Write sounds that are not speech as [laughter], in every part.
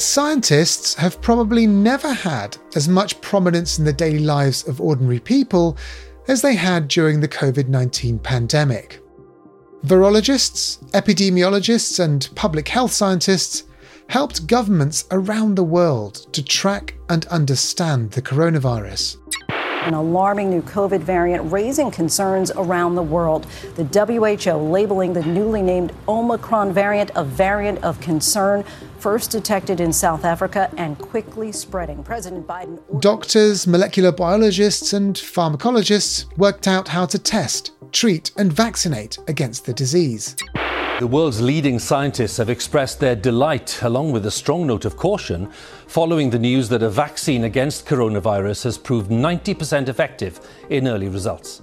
Scientists have probably never had as much prominence in the daily lives of ordinary people as they had during the COVID 19 pandemic. Virologists, epidemiologists, and public health scientists helped governments around the world to track and understand the coronavirus an alarming new COVID variant raising concerns around the world. The WHO labeling the newly named Omicron variant a variant of concern, first detected in South Africa and quickly spreading. President Biden. Doctors, molecular biologists, and pharmacologists worked out how to test, treat, and vaccinate against the disease. The world's leading scientists have expressed their delight, along with a strong note of caution, following the news that a vaccine against coronavirus has proved 90% effective in early results.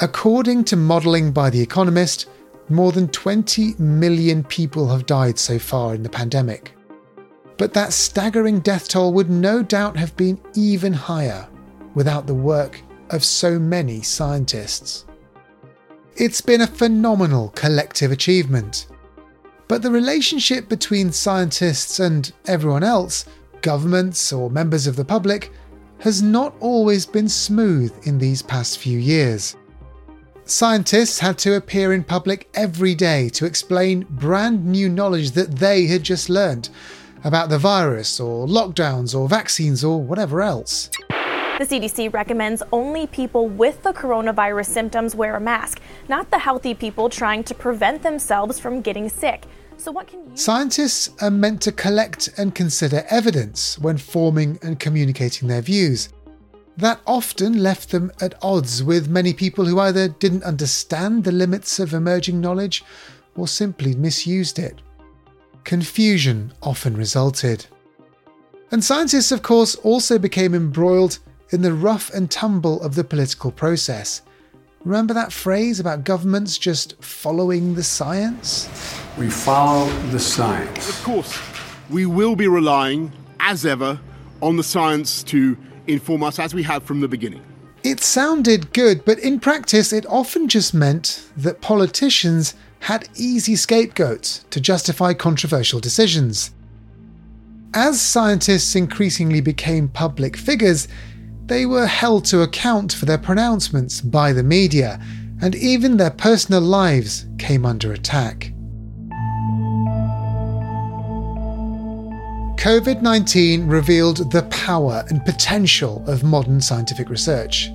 According to modelling by The Economist, more than 20 million people have died so far in the pandemic. But that staggering death toll would no doubt have been even higher without the work of so many scientists. It's been a phenomenal collective achievement. But the relationship between scientists and everyone else, governments or members of the public, has not always been smooth in these past few years. Scientists had to appear in public every day to explain brand new knowledge that they had just learned about the virus or lockdowns or vaccines or whatever else. The CDC recommends only people with the coronavirus symptoms wear a mask, not the healthy people trying to prevent themselves from getting sick. So, what can you. Scientists are meant to collect and consider evidence when forming and communicating their views. That often left them at odds with many people who either didn't understand the limits of emerging knowledge or simply misused it. Confusion often resulted. And scientists, of course, also became embroiled in the rough and tumble of the political process. Remember that phrase about governments just following the science? We follow the science. Of course, we will be relying, as ever, on the science to inform us as we have from the beginning. It sounded good, but in practice, it often just meant that politicians had easy scapegoats to justify controversial decisions. As scientists increasingly became public figures, they were held to account for their pronouncements by the media, and even their personal lives came under attack. COVID 19 revealed the power and potential of modern scientific research.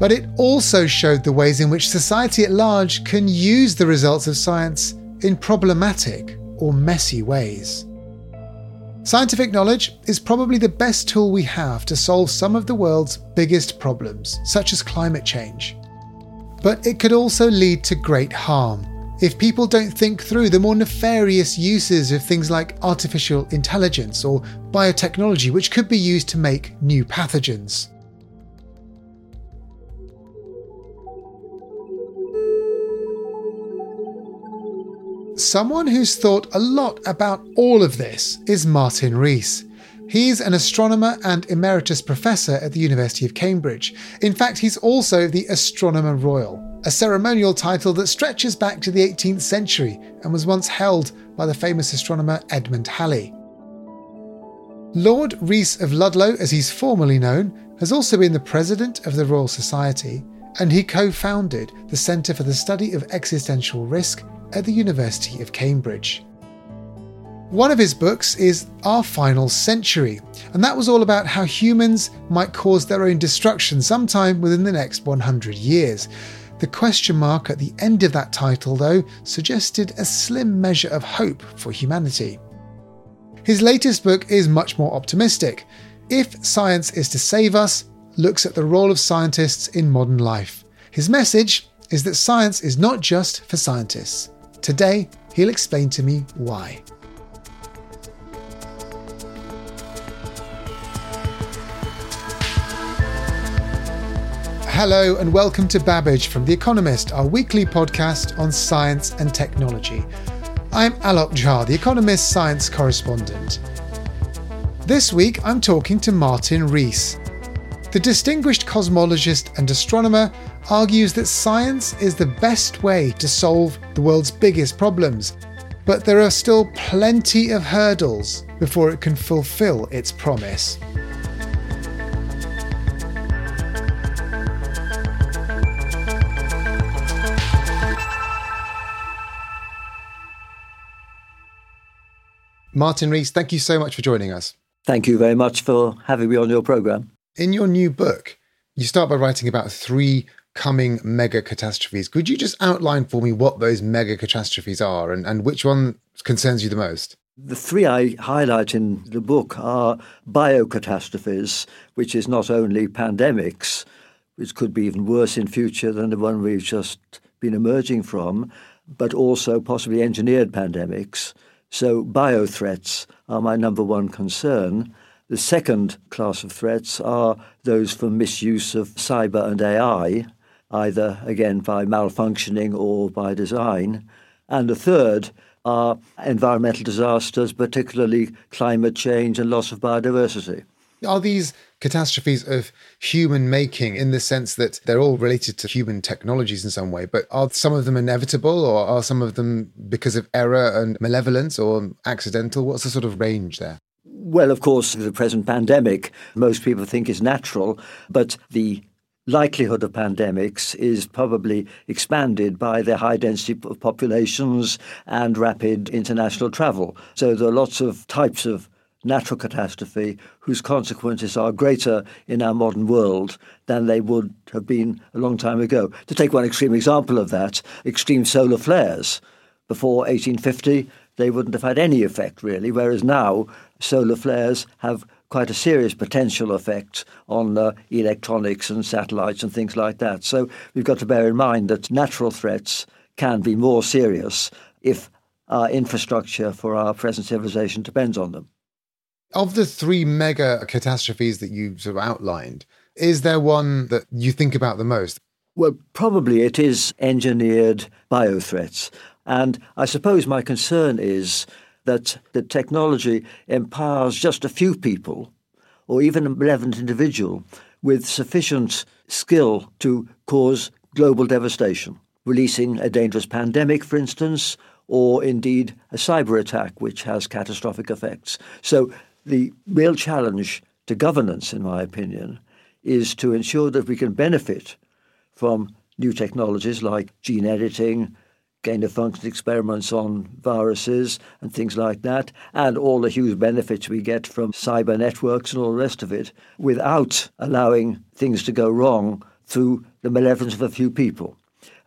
But it also showed the ways in which society at large can use the results of science in problematic or messy ways. Scientific knowledge is probably the best tool we have to solve some of the world's biggest problems, such as climate change. But it could also lead to great harm if people don't think through the more nefarious uses of things like artificial intelligence or biotechnology, which could be used to make new pathogens. Someone who's thought a lot about all of this is Martin Rees. He's an astronomer and emeritus professor at the University of Cambridge. In fact, he's also the Astronomer Royal, a ceremonial title that stretches back to the 18th century and was once held by the famous astronomer Edmund Halley. Lord Rees of Ludlow, as he's formally known, has also been the president of the Royal Society, and he co founded the Centre for the Study of Existential Risk at the University of Cambridge. One of his books is Our Final Century, and that was all about how humans might cause their own destruction sometime within the next 100 years. The question mark at the end of that title, though, suggested a slim measure of hope for humanity. His latest book is much more optimistic. If Science is to Save Us looks at the role of scientists in modern life. His message is that science is not just for scientists. Today, he'll explain to me why. Hello and welcome to Babbage from The Economist, our weekly podcast on science and technology. I'm Alok Jha, The Economist science correspondent. This week I'm talking to Martin Rees. The distinguished cosmologist and astronomer argues that science is the best way to solve the world's biggest problems, but there are still plenty of hurdles before it can fulfill its promise. Martin Rees, thank you so much for joining us. Thank you very much for having me on your program. In your new book, you start by writing about three coming mega catastrophes. Could you just outline for me what those mega catastrophes are and, and which one concerns you the most? The three I highlight in the book are biocatastrophes, which is not only pandemics, which could be even worse in future than the one we've just been emerging from, but also possibly engineered pandemics. So, bio threats are my number one concern. The second class of threats are those for misuse of cyber and AI, either again by malfunctioning or by design. And the third are environmental disasters, particularly climate change and loss of biodiversity. Are these catastrophes of human making in the sense that they're all related to human technologies in some way, but are some of them inevitable or are some of them because of error and malevolence or accidental? What's the sort of range there? Well, of course, the present pandemic, most people think is natural, but the likelihood of pandemics is probably expanded by the high density of populations and rapid international travel. So there are lots of types of natural catastrophe whose consequences are greater in our modern world than they would have been a long time ago. To take one extreme example of that, extreme solar flares. Before 1850, they wouldn't have had any effect really, whereas now solar flares have quite a serious potential effect on uh, electronics and satellites and things like that. So we've got to bear in mind that natural threats can be more serious if our infrastructure for our present civilization depends on them. Of the three mega catastrophes that you sort of outlined, is there one that you think about the most? Well, probably it is engineered biothreats. And I suppose my concern is that the technology empowers just a few people, or even a malevolent individual, with sufficient skill to cause global devastation, releasing a dangerous pandemic, for instance, or indeed a cyber attack which has catastrophic effects. So the real challenge to governance, in my opinion, is to ensure that we can benefit from new technologies like gene editing, gain of function experiments on viruses and things like that, and all the huge benefits we get from cyber networks and all the rest of it, without allowing things to go wrong through the malevolence of a few people.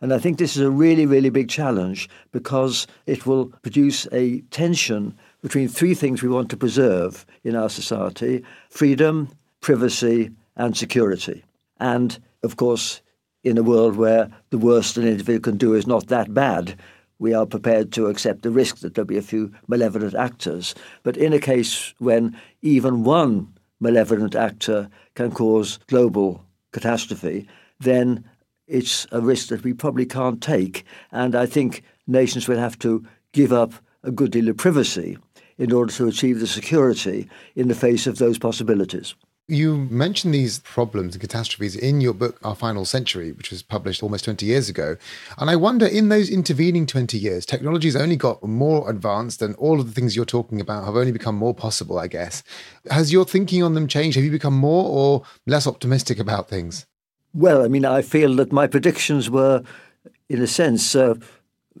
And I think this is a really, really big challenge because it will produce a tension between three things we want to preserve in our society freedom, privacy, and security. And of course, in a world where the worst an individual can do is not that bad, we are prepared to accept the risk that there'll be a few malevolent actors. But in a case when even one malevolent actor can cause global catastrophe, then it's a risk that we probably can't take. And I think nations will have to give up a good deal of privacy in order to achieve the security in the face of those possibilities. You mentioned these problems and catastrophes in your book, Our Final Century, which was published almost 20 years ago. And I wonder, in those intervening 20 years, technology has only got more advanced and all of the things you're talking about have only become more possible, I guess. Has your thinking on them changed? Have you become more or less optimistic about things? Well, I mean, I feel that my predictions were, in a sense, uh,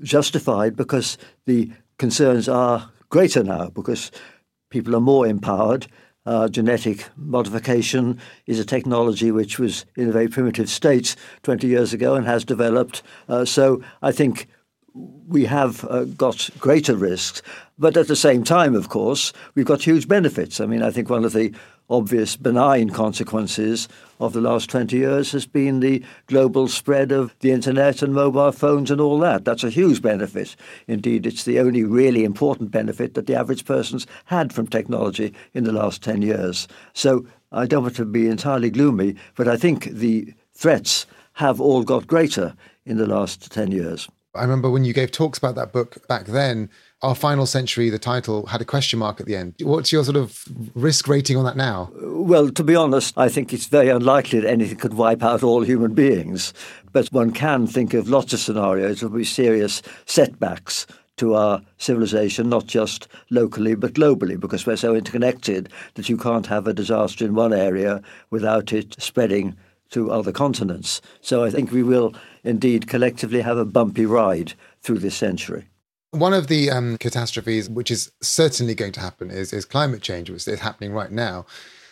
justified because the concerns are greater now because people are more empowered. Uh, genetic modification is a technology which was in a very primitive state 20 years ago and has developed. Uh, so I think we have uh, got greater risks. But at the same time, of course, we've got huge benefits. I mean, I think one of the obvious benign consequences of the last 20 years has been the global spread of the internet and mobile phones and all that. That's a huge benefit. Indeed, it's the only really important benefit that the average person's had from technology in the last 10 years. So I don't want to be entirely gloomy, but I think the threats have all got greater in the last 10 years. I remember when you gave talks about that book back then, Our Final Century, the title had a question mark at the end. What's your sort of risk rating on that now? Well, to be honest, I think it's very unlikely that anything could wipe out all human beings. But one can think of lots of scenarios we serious setbacks to our civilization, not just locally but globally, because we're so interconnected that you can't have a disaster in one area without it spreading to other continents. So I think we will indeed collectively have a bumpy ride through this century. One of the um, catastrophes, which is certainly going to happen, is, is climate change, which is happening right now.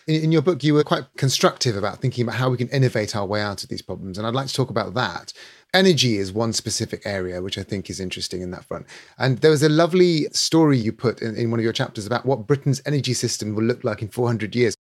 In, in your book, you were quite constructive about thinking about how we can innovate our way out of these problems. And I'd like to talk about that. Energy is one specific area which I think is interesting in that front. And there was a lovely story you put in, in one of your chapters about what Britain's energy system will look like in 400 years.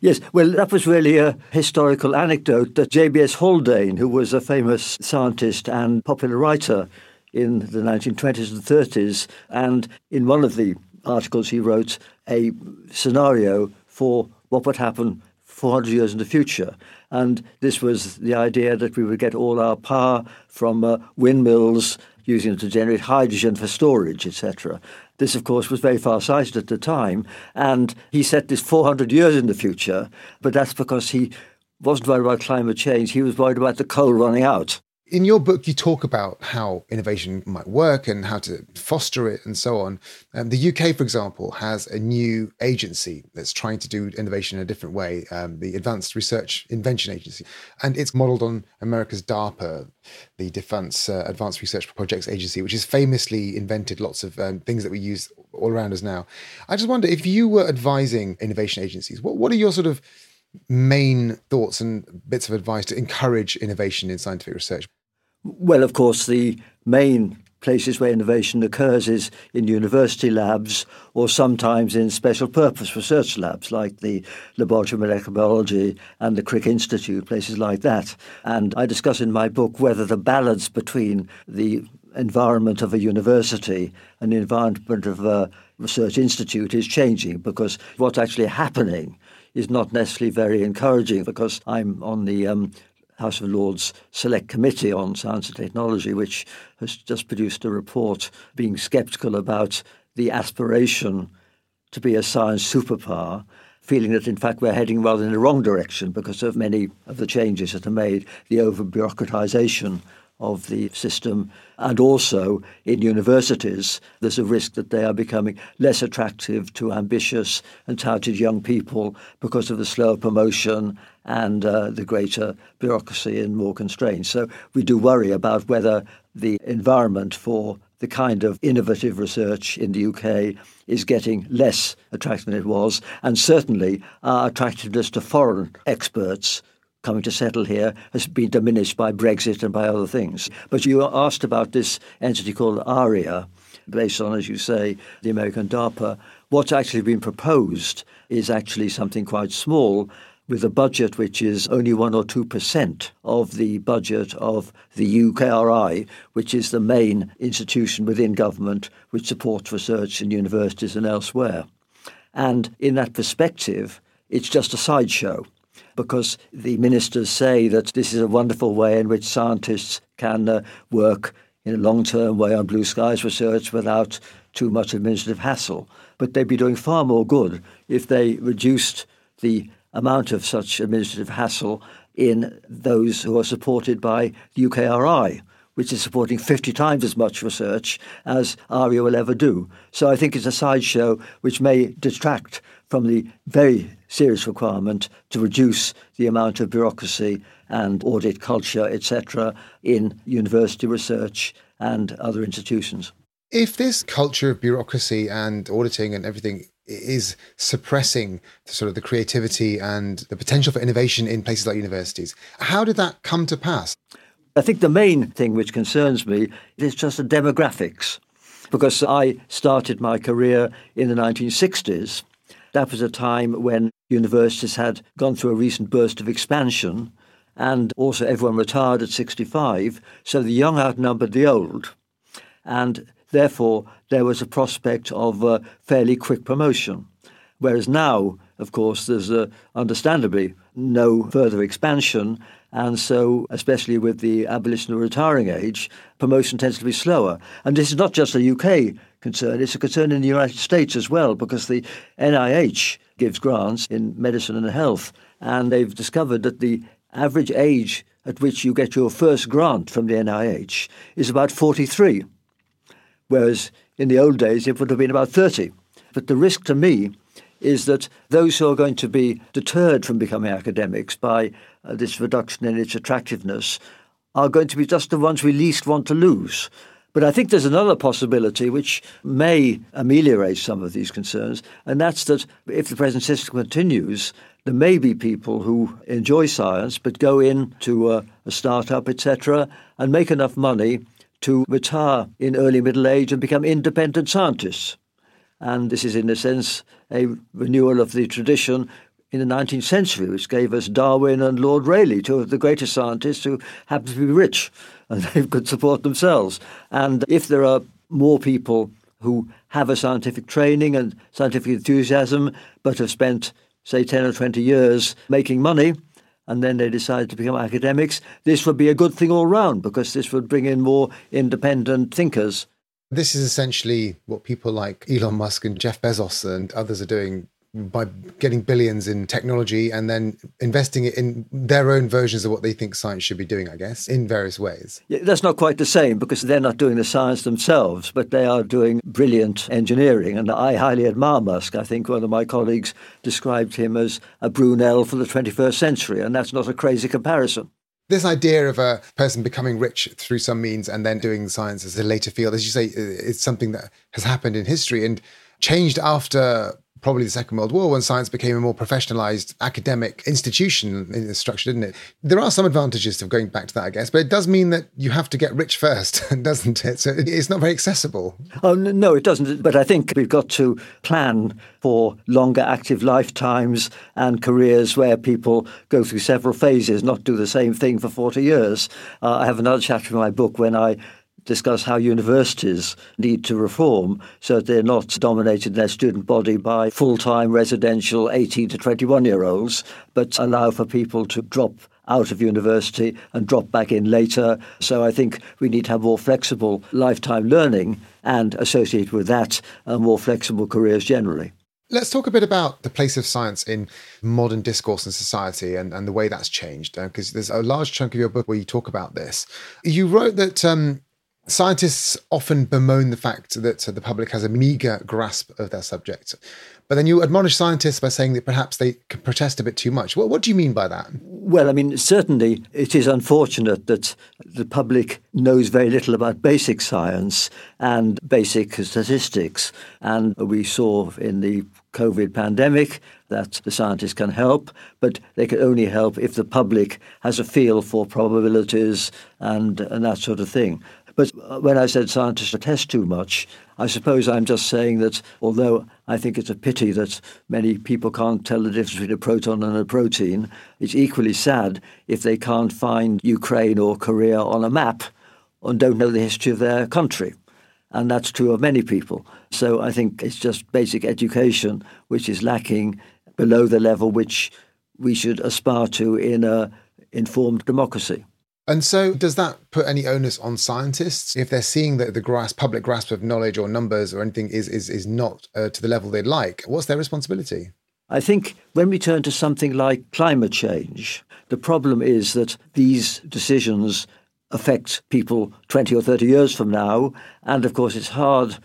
Yes, well, that was really a historical anecdote that J.B.S. Haldane, who was a famous scientist and popular writer in the 1920s and 30s, and in one of the articles he wrote a scenario for what would happen 400 years in the future. And this was the idea that we would get all our power from uh, windmills, using them to generate hydrogen for storage, etc. This, of course, was very far sighted at the time, and he set this 400 years in the future, but that's because he wasn't worried about climate change, he was worried about the coal running out in your book, you talk about how innovation might work and how to foster it and so on. Um, the UK, for example, has a new agency that's trying to do innovation in a different way, um, the Advanced Research Invention Agency. And it's modeled on America's DARPA, the Defense uh, Advanced Research Projects Agency, which has famously invented lots of um, things that we use all around us now. I just wonder if you were advising innovation agencies, what, what are your sort of main thoughts and bits of advice to encourage innovation in scientific research? Well, of course, the main places where innovation occurs is in university labs or sometimes in special purpose research labs like the Laboratory of Molecular Biology and the Crick Institute, places like that. And I discuss in my book whether the balance between the environment of a university and the environment of a research institute is changing because what's actually happening is not necessarily very encouraging because I'm on the um, House of Lords Select Committee on Science and Technology, which has just produced a report being sceptical about the aspiration to be a science superpower, feeling that in fact we're heading rather in the wrong direction because of many of the changes that are made, the over bureaucratization of the system. And also in universities, there's a risk that they are becoming less attractive to ambitious and talented young people because of the slower promotion and uh, the greater bureaucracy and more constraints. So we do worry about whether the environment for the kind of innovative research in the UK is getting less attractive than it was, and certainly our attractiveness to foreign experts coming to settle here has been diminished by Brexit and by other things. But you asked about this entity called ARIA, based on, as you say, the American DARPA. What's actually been proposed is actually something quite small with a budget which is only 1 or 2% of the budget of the UKRI, which is the main institution within government which supports research in universities and elsewhere. And in that perspective, it's just a sideshow because the ministers say that this is a wonderful way in which scientists can uh, work in a long term way on blue skies research without too much administrative hassle. But they'd be doing far more good if they reduced the amount of such administrative hassle in those who are supported by the UKRI, which is supporting 50 times as much research as ARIA will ever do. So I think it's a sideshow which may detract from the very serious requirement to reduce the amount of bureaucracy and audit culture, etc., in university research and other institutions. If this culture of bureaucracy and auditing and everything is suppressing sort of the creativity and the potential for innovation in places like universities, how did that come to pass? I think the main thing which concerns me is just the demographics, because I started my career in the 1960s that was a time when universities had gone through a recent burst of expansion and also everyone retired at 65, so the young outnumbered the old. And therefore, there was a prospect of uh, fairly quick promotion. Whereas now, of course, there's uh, understandably no further expansion, and so, especially with the abolition of retiring age, promotion tends to be slower. And this is not just a UK concern, it's a concern in the United States as well, because the NIH gives grants in medicine and health, and they've discovered that the average age at which you get your first grant from the NIH is about 43, whereas in the old days it would have been about 30. But the risk to me is that those who are going to be deterred from becoming academics by uh, this reduction in its attractiveness are going to be just the ones we least want to lose. But I think there's another possibility which may ameliorate some of these concerns, and that's that if the present system continues, there may be people who enjoy science but go into a, a startup, etc., and make enough money to retire in early middle age and become independent scientists. And this is, in a sense, a renewal of the tradition in the 19th century, which gave us Darwin and Lord Rayleigh, two of the greatest scientists who happen to be rich [laughs] and they could support themselves. And if there are more people who have a scientific training and scientific enthusiasm, but have spent, say, 10 or 20 years making money, and then they decide to become academics, this would be a good thing all round because this would bring in more independent thinkers. This is essentially what people like Elon Musk and Jeff Bezos and others are doing by getting billions in technology and then investing it in their own versions of what they think science should be doing, I guess, in various ways. Yeah, that's not quite the same because they're not doing the science themselves, but they are doing brilliant engineering. And I highly admire Musk. I think one of my colleagues described him as a Brunel for the 21st century, and that's not a crazy comparison this idea of a person becoming rich through some means and then doing science as a later field, as you say, it's something that has happened in history and changed after probably the Second World War when science became a more professionalized academic institution in structure, didn't it? There are some advantages of going back to that, I guess, but it does mean that you have to get rich first, [laughs] doesn't it? So it's not very accessible. Oh, no, it doesn't. But I think we've got to plan for longer active lifetimes and careers where people go through several phases, not do the same thing for 40 years. Uh, I have another chapter in my book when I discuss how universities need to reform so that they're not dominated in their student body by full time residential 18 to 21 year olds, but allow for people to drop out of university and drop back in later. So I think we need to have more flexible lifetime learning and associated with that uh, more flexible careers generally. Let's talk a bit about the place of science in modern discourse and society and, and the way that's changed, because uh, there's a large chunk of your book where you talk about this. You wrote that um, Scientists often bemoan the fact that the public has a meager grasp of their subject. But then you admonish scientists by saying that perhaps they protest a bit too much. What, what do you mean by that? Well, I mean, certainly it is unfortunate that the public knows very little about basic science and basic statistics. And we saw in the COVID pandemic that the scientists can help, but they can only help if the public has a feel for probabilities and, and that sort of thing. But uh, when I said scientists test too much, I suppose I'm just saying that although I think it's a pity that many people can't tell the difference between a proton and a protein, it's equally sad if they can't find Ukraine or Korea on a map and don't know the history of their country. And that's true of many people. So I think it's just basic education which is lacking below the level which we should aspire to in a informed democracy. And so, does that put any onus on scientists if they're seeing that the grasp, public grasp of knowledge or numbers or anything is is is not uh, to the level they'd like? What's their responsibility? I think when we turn to something like climate change, the problem is that these decisions affect people 20 or 30 years from now. And of course, it's hard,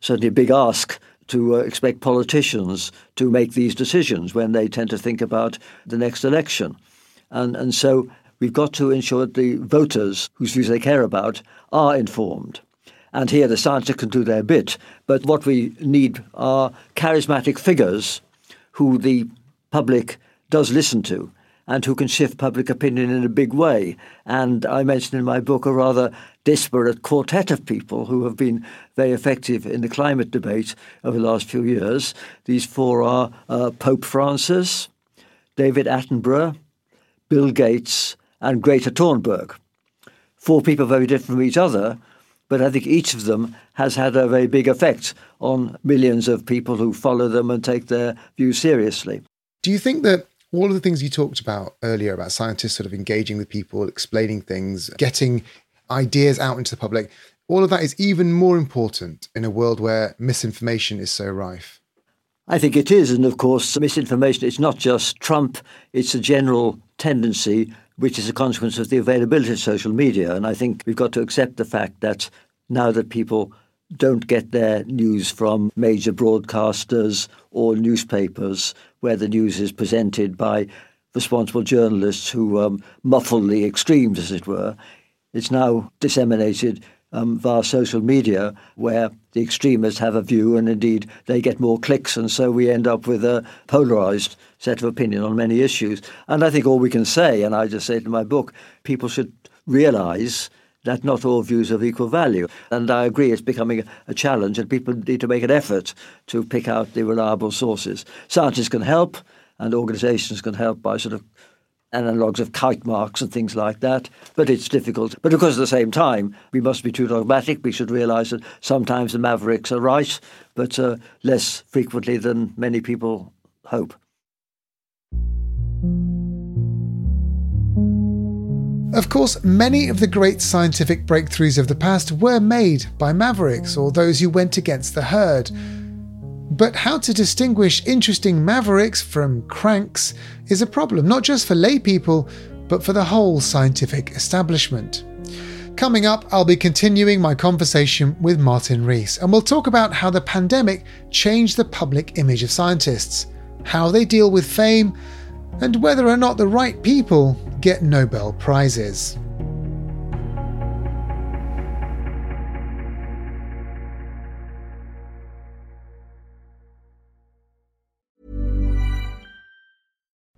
certainly a big ask, to uh, expect politicians to make these decisions when they tend to think about the next election. And, and so We've got to ensure that the voters whose views they care about are informed. And here the scientists can do their bit. But what we need are charismatic figures who the public does listen to. and who can shift public opinion in a big way. And I mentioned in my book a rather disparate quartet of people who have been very effective in the climate debate over the last few years. These four are uh, Pope Francis, David Attenborough, Bill Gates, and Greta Thunberg. Four people very different from each other, but I think each of them has had a very big effect on millions of people who follow them and take their views seriously. Do you think that all of the things you talked about earlier about scientists sort of engaging with people, explaining things, getting ideas out into the public, all of that is even more important in a world where misinformation is so rife? I think it is. And of course, misinformation, it's not just Trump, it's a general tendency which is a consequence of the availability of social media. And I think we've got to accept the fact that now that people don't get their news from major broadcasters or newspapers, where the news is presented by responsible journalists who um, muffle the extremes, as it were. It's now disseminated um, via social media, where the extremists have a view, and indeed they get more clicks, and so we end up with a polarized set of opinion on many issues. And I think all we can say, and I just say it in my book, people should realize that not all views have equal value. And I agree it's becoming a challenge, and people need to make an effort to pick out the reliable sources. Scientists can help, and organizations can help by sort of analogues of kite marks and things like that, but it's difficult. But of course, at the same time, we must be too dogmatic. We should realize that sometimes the mavericks are right, but uh, less frequently than many people hope. Of course, many of the great scientific breakthroughs of the past were made by mavericks or those who went against the herd. But how to distinguish interesting mavericks from cranks is a problem, not just for laypeople, but for the whole scientific establishment. Coming up, I'll be continuing my conversation with Martin Rees, and we'll talk about how the pandemic changed the public image of scientists, how they deal with fame, and whether or not the right people get Nobel Prizes.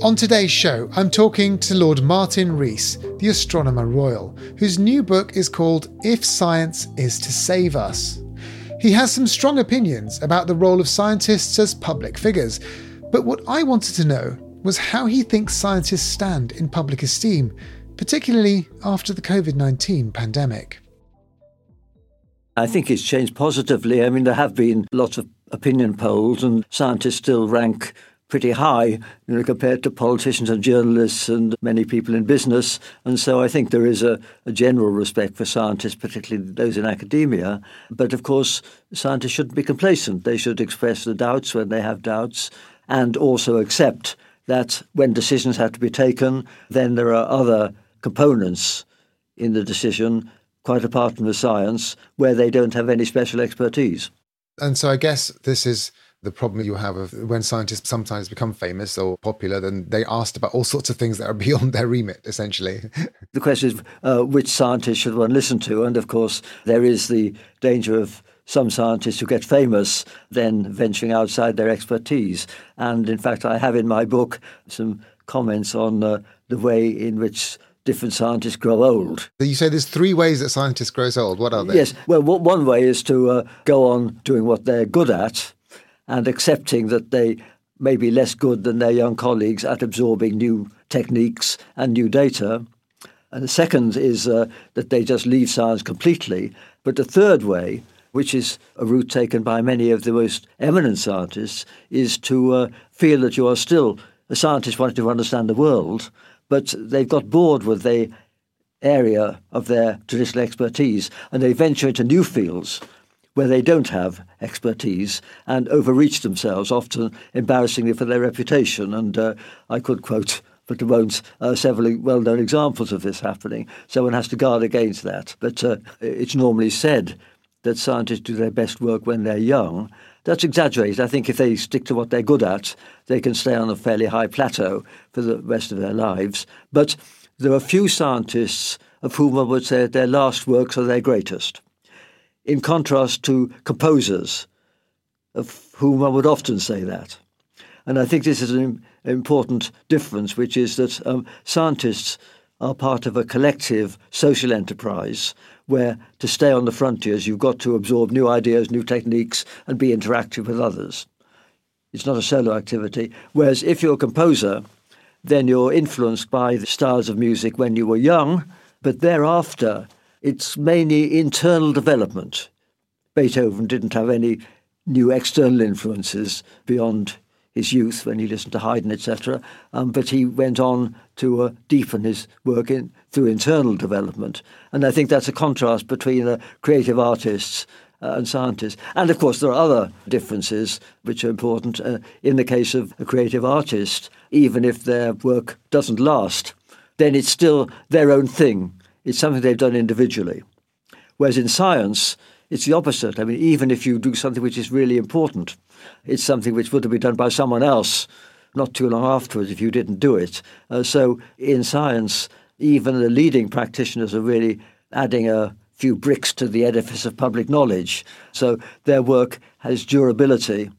On today's show, I'm talking to Lord Martin Rees, the Astronomer Royal, whose new book is called If Science is to Save Us. He has some strong opinions about the role of scientists as public figures, but what I wanted to know was how he thinks scientists stand in public esteem, particularly after the COVID 19 pandemic. I think it's changed positively. I mean, there have been lots of opinion polls, and scientists still rank pretty high you know, compared to politicians and journalists and many people in business. And so I think there is a, a, general respect for scientists, particularly those in academia. But of course, scientists shouldn't be complacent. They should express the doubts when they have doubts and also accept that when decisions have to be taken, then there are other components in the decision, quite apart from the science, where they don't have any special expertise. And so I guess this is the problem you have of when scientists sometimes become famous or popular, then they asked about all sorts of things that are [laughs] beyond their remit, essentially. [laughs] the question is uh, which scientists should one listen to? And of course, there is the danger of some scientists who get famous then venturing outside their expertise. And in fact, I have in my book some comments on uh, the way in which different scientists grow old. You say there's three ways that scientists grow old. What are they? Yes. Well, one way is to uh, go on doing what they're good at and accepting that they may be less good than their young colleagues at absorbing new techniques and new data. And the second is uh, that they just leave science completely. But the third way, which is a route taken by many of the most eminent scientists, is to uh, feel that you are still a scientist wanting to understand the world, but they've got bored with the area of their traditional expertise and they venture into new fields where they don't have expertise and overreach themselves, often embarrassingly for their reputation. And uh, I could quote but won't uh, several well known examples of this happening. So one has to guard against that. But uh, it's normally said that scientists do their best work when they're young. That's exaggerated. I think if they stick to what they're good at, they can stay on a fairly high plateau for the rest of their lives. But there are few scientists of whom I would say their last works are their greatest. In contrast to composers, of whom I would often say that. And I think this is an important difference, which is that um, scientists are part of a collective social enterprise where to stay on the frontiers, you've got to absorb new ideas, new techniques, and be interactive with others. It's not a solo activity. Whereas if you're a composer, then you're influenced by the styles of music when you were young, but thereafter, it's mainly internal development. Beethoven didn't have any new external influences beyond his youth when he listened to Haydn, etc. Um, but he went on to uh, deepen his work in, through internal development. And I think that's a contrast between uh, creative artists uh, and scientists. And of course, there are other differences which are important. Uh, in the case of a creative artist, even if their work doesn't last, then it's still their own thing. It's something they've done individually. Whereas in science, it's the opposite. I mean, even if you do something which is really important, it's something which would have been done by someone else not too long afterwards if you didn't do it. Uh, so in science, even the leading practitioners are really adding a few bricks to the edifice of public knowledge. So their work has durability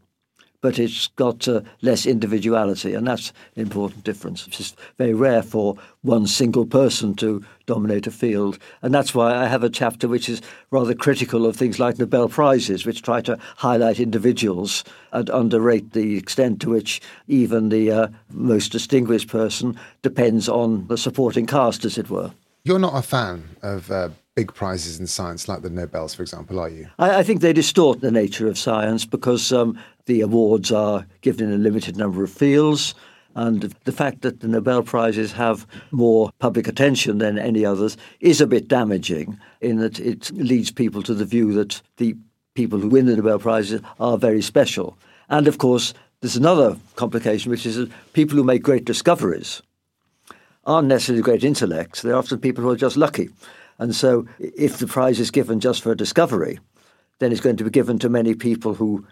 but it's got uh, less individuality, and that's an important difference. It's just very rare for one single person to dominate a field, and that's why I have a chapter which is rather critical of things like Nobel Prizes, which try to highlight individuals and underrate the extent to which even the uh, most distinguished person depends on the supporting cast, as it were. You're not a fan of uh, big prizes in science, like the Nobels, for example, are you? I, I think they distort the nature of science because um, the awards are given in a limited number of fields. And the fact that the Nobel Prizes have more public attention than any others is a bit damaging in that it leads people to the view that the people who win the Nobel Prizes are very special. And of course, there's another complication, which is that people who make great discoveries aren't necessarily great intellects. They're often people who are just lucky. And so, if the prize is given just for a discovery, then it's going to be given to many people who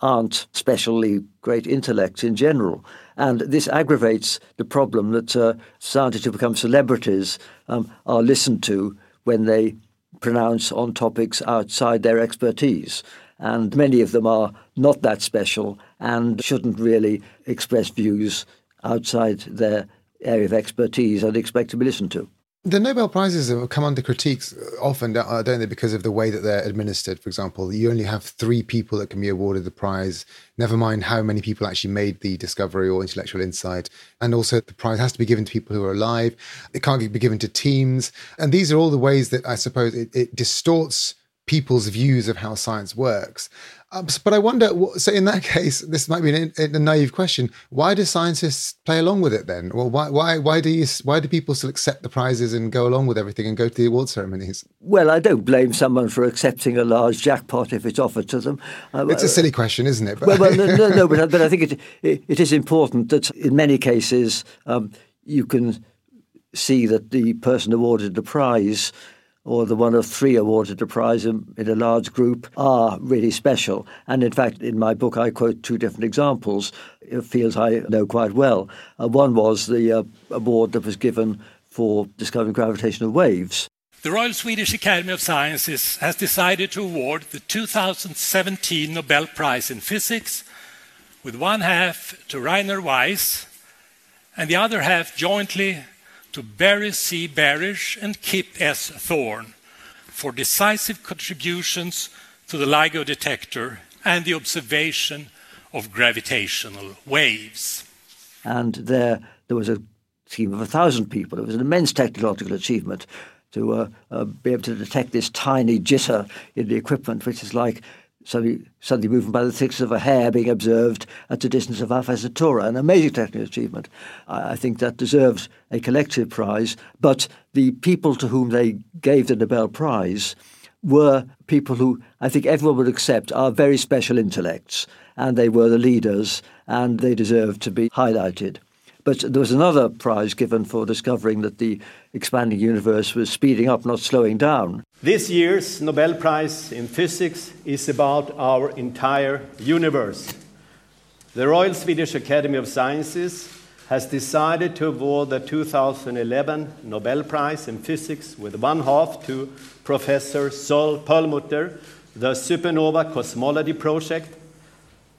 aren't specially great intellects in general. And this aggravates the problem that uh, scientists who become celebrities um, are listened to when they pronounce on topics outside their expertise. And many of them are not that special and shouldn't really express views outside their area of expertise and expect to be listened to. The Nobel Prizes have come under critiques often, uh, don't they, because of the way that they're administered. For example, you only have three people that can be awarded the prize, never mind how many people actually made the discovery or intellectual insight. And also, the prize has to be given to people who are alive. It can't be given to teams. And these are all the ways that I suppose it, it distorts people's views of how science works. Um, but I wonder, so in that [laughs] case, this might be an, a naive question. Why do scientists play along with it then? Well, why, why, why do you, why do people still accept the prizes and go along with everything and go to the award ceremonies? Well, I don't blame someone for accepting a large jackpot if it's offered to them. Uh, it's a silly question, isn't it? well, well, no, no, but, [laughs] but I think it, it, it is important that in many cases um, you can see that the person awarded the prize or the one of three awarded a prize in, in, a large group are really special. And in fact, in my book, I quote two different examples, of fields I know quite well. Uh, one was the uh, award that was given for discovering gravitational waves. The Royal Swedish Academy of Sciences has decided to award the 2017 Nobel Prize in Physics, with one half to Rainer Weiss and the other half jointly to Barry C. Barish and Kip S. Thorne for decisive contributions to the LIGO detector and the observation of gravitational waves. And there, there was a team of a thousand people. It was an immense technological achievement to uh, uh, be able to detect this tiny jitter in the equipment, which is like suddenly, suddenly moving by the thickness of a hair being observed at a distance of Alpha Centauri, an amazing technical achievement. I, I think that deserves a collective prize, but the people to whom they gave the Nobel Prize were people who I think everyone would accept are very special intellects, and they were the leaders, and they deserve to be highlighted. But there was another prize given for discovering that the expanding universe was speeding up, not slowing down. This year's Nobel Prize in Physics is about our entire universe. The Royal Swedish Academy of Sciences has decided to award the 2011 Nobel Prize in Physics with one half to Professor Saul Perlmutter, the Supernova Cosmology Project,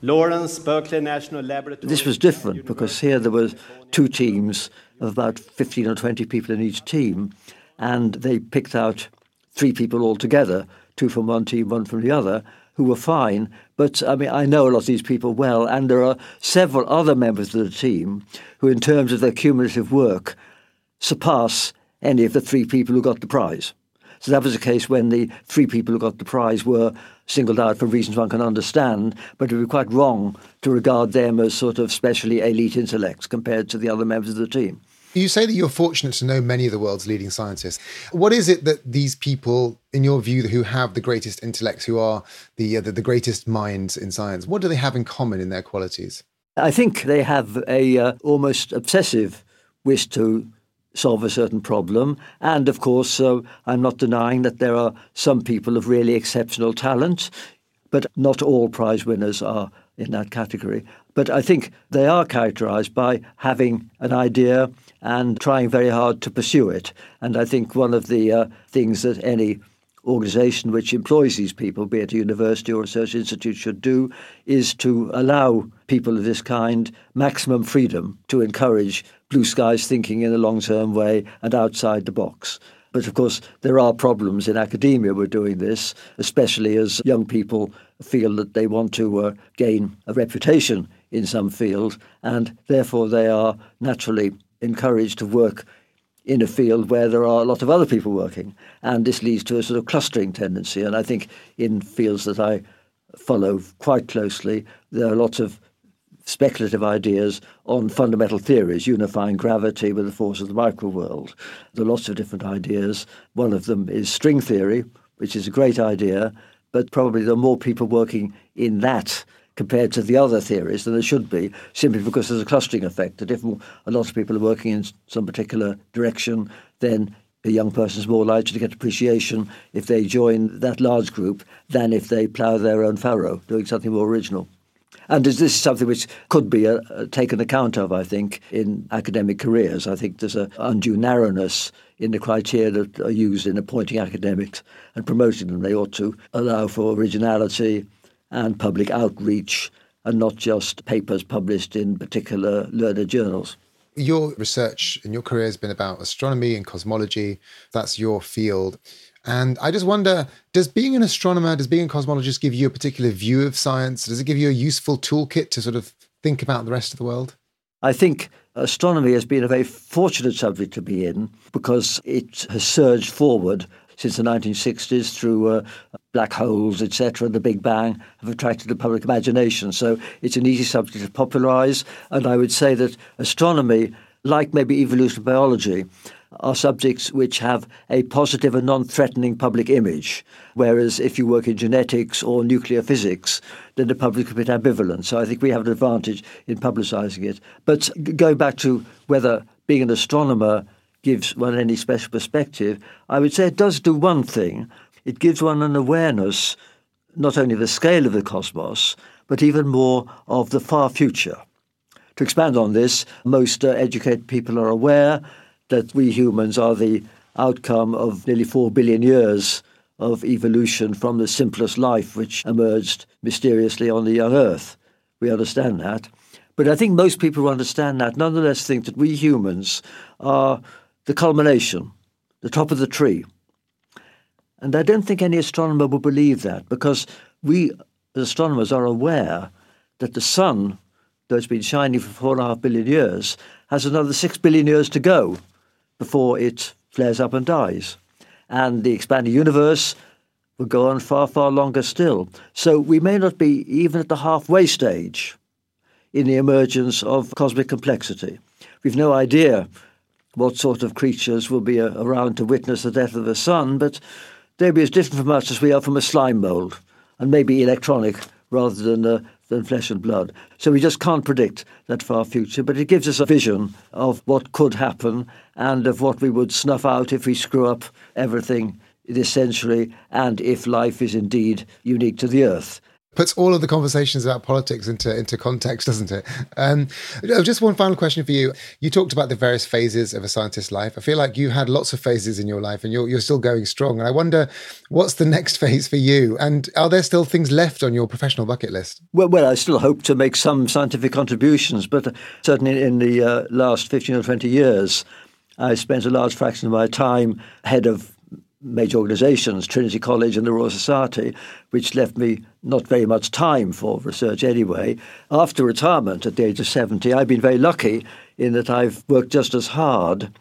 Lawrence Berkeley National Laboratory. This was different because here there were two teams of about 15 or 20 people in each team, and they picked out three people altogether, two from one team, one from the other, who were fine. But I mean, I know a lot of these people well, and there are several other members of the team who, in terms of their cumulative work, surpass any of the three people who got the prize. So that was the case when the three people who got the prize were singled out for reasons one can understand, but it would be quite wrong to regard them as sort of specially elite intellects compared to the other members of the team. You say that you're fortunate to know many of the world's leading scientists. What is it that these people, in your view, who have the greatest intellects, who are the, uh, the, the greatest minds in science, what do they have in common in their qualities? I think they have a uh, almost obsessive wish to solve a certain problem. And of course, uh, I'm not denying that there are some people of really exceptional talent, but not all prize winners are in that category. But I think they are characterized by having an idea and trying very hard to pursue it. And I think one of the uh, things that any organization which employs these people, be it a university or research institute, should do is to allow people of this kind maximum freedom to encourage blue skies thinking in a long term way and outside the box. But of course, there are problems in academia with doing this, especially as young people feel that they want to uh, gain a reputation in some field, and therefore they are naturally encouraged to work in a field where there are a lot of other people working. And this leads to a sort of clustering tendency. And I think in fields that I follow quite closely, there are lots of speculative ideas on fundamental theories, unifying gravity with the force of the microworld. There are lots of different ideas. One of them is string theory, which is a great idea, but probably there are more people working in that compared to the other theories than there should be, simply because there's a clustering effect. That if a lot of people are working in some particular direction, then a young person is more likely to get appreciation if they join that large group than if they plough their own furrow, doing something more original. And is this is something which could be uh, taken account of, I think, in academic careers. I think there's an undue narrowness in the criteria that are used in appointing academics and promoting them. They ought to allow for originality and public outreach and not just papers published in particular learned journals. Your research and your career has been about astronomy and cosmology. That's your field. And I just wonder does being an astronomer, does being a cosmologist give you a particular view of science? Does it give you a useful toolkit to sort of think about the rest of the world? I think astronomy has been a very fortunate subject to be in because it has surged forward since the 1960s through uh, black holes, etc., the Big Bang have attracted the public imagination. So it's an easy subject to popularize. And I would say that astronomy, like maybe evolutionary biology, are subjects which have a positive and non threatening public image. Whereas if you work in genetics or nuclear physics, then the public is a bit ambivalent. So I think we have an advantage in publicizing it. But going back to whether being an astronomer gives one any special perspective, I would say it does do one thing. It gives one an awareness not only of the scale of the cosmos, but even more of the far future. To expand on this, most uh, educated people are aware that we humans are the outcome of nearly four billion years of evolution from the simplest life which emerged mysteriously on the young Earth. We understand that. But I think most people who understand that nonetheless think that we humans are the culmination, the top of the tree. And I don't think any astronomer will believe that because we as astronomers are aware that the sun, though it's been shining for four and a half billion years, has another six billion years to go before it flares up and dies. And the expanding universe, will go on far, far longer still. So we may not be even at the halfway stage in the emergence of cosmic complexity. We've no idea what sort of creatures will be uh, around to witness the death of the sun, but they'll be as different from us as we are from a slime mold, and maybe electronic rather than uh, than flesh and blood. So we just can't predict that far future, but it gives us a vision of what could happen and of what we would snuff out if we screw up everything this century and if life is indeed unique to the earth puts all of the conversations about politics into into context, doesn't it? Um, just one final question for you. You talked about the various phases of a scientist's life. I feel like you had lots of phases in your life, and you're you're still going strong. And I wonder, what's the next [laughs] phase for you? And are there still things left on your professional bucket list? Well, well, I still hope to make some scientific contributions, but certainly in the uh, last fifteen or twenty years. I spent a large fraction of my time head of major organisations, Trinity College and the Royal Society, which left me not very much time for research anyway. After retirement at the age of 70, I've been very lucky in that I've worked just as hard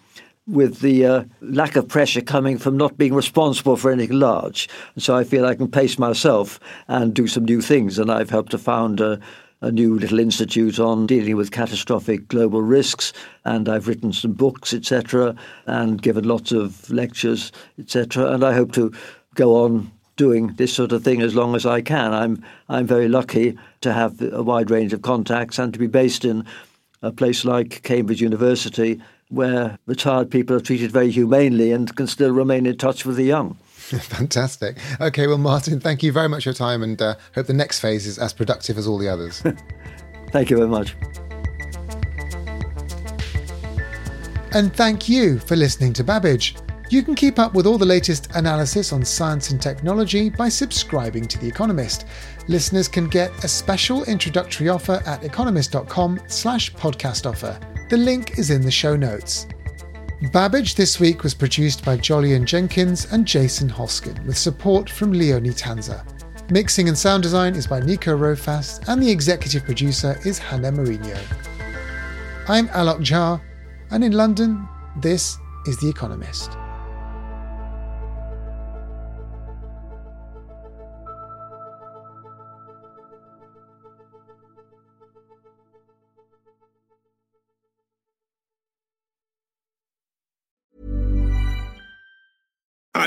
with the uh, lack of pressure coming from not being responsible for anything large. And so I feel I can pace myself and do some new things. And I've helped to found a a new little institute on dealing with catastrophic global risks, and I've written some books, etc., and given lots of lectures, etc. And I hope to go on doing this sort of thing as long as I can. I'm I'm very lucky to have a wide range of contacts and to be based in a place like Cambridge University, where retired people are treated very humanely and can still remain in touch with the young. [laughs] Fantastic. Okay, well, Martin, thank you very much for your time and uh, hope the next phase is as productive as all the others. [laughs] thank you very much. And thank you for listening to Babbage. You can keep up with all the latest analysis on science and technology by subscribing to The Economist. Listeners can get a special introductory offer at economist.com slash podcast offer. The link is in the show notes. Babbage this week was produced by Jolyon Jenkins and Jason Hoskin, with support from Leonie Tanzer. Mixing and sound design is by Nico Rofast, and the executive producer is Hannah Mariner. I'm Alok Jha, and in London, this is The Economist.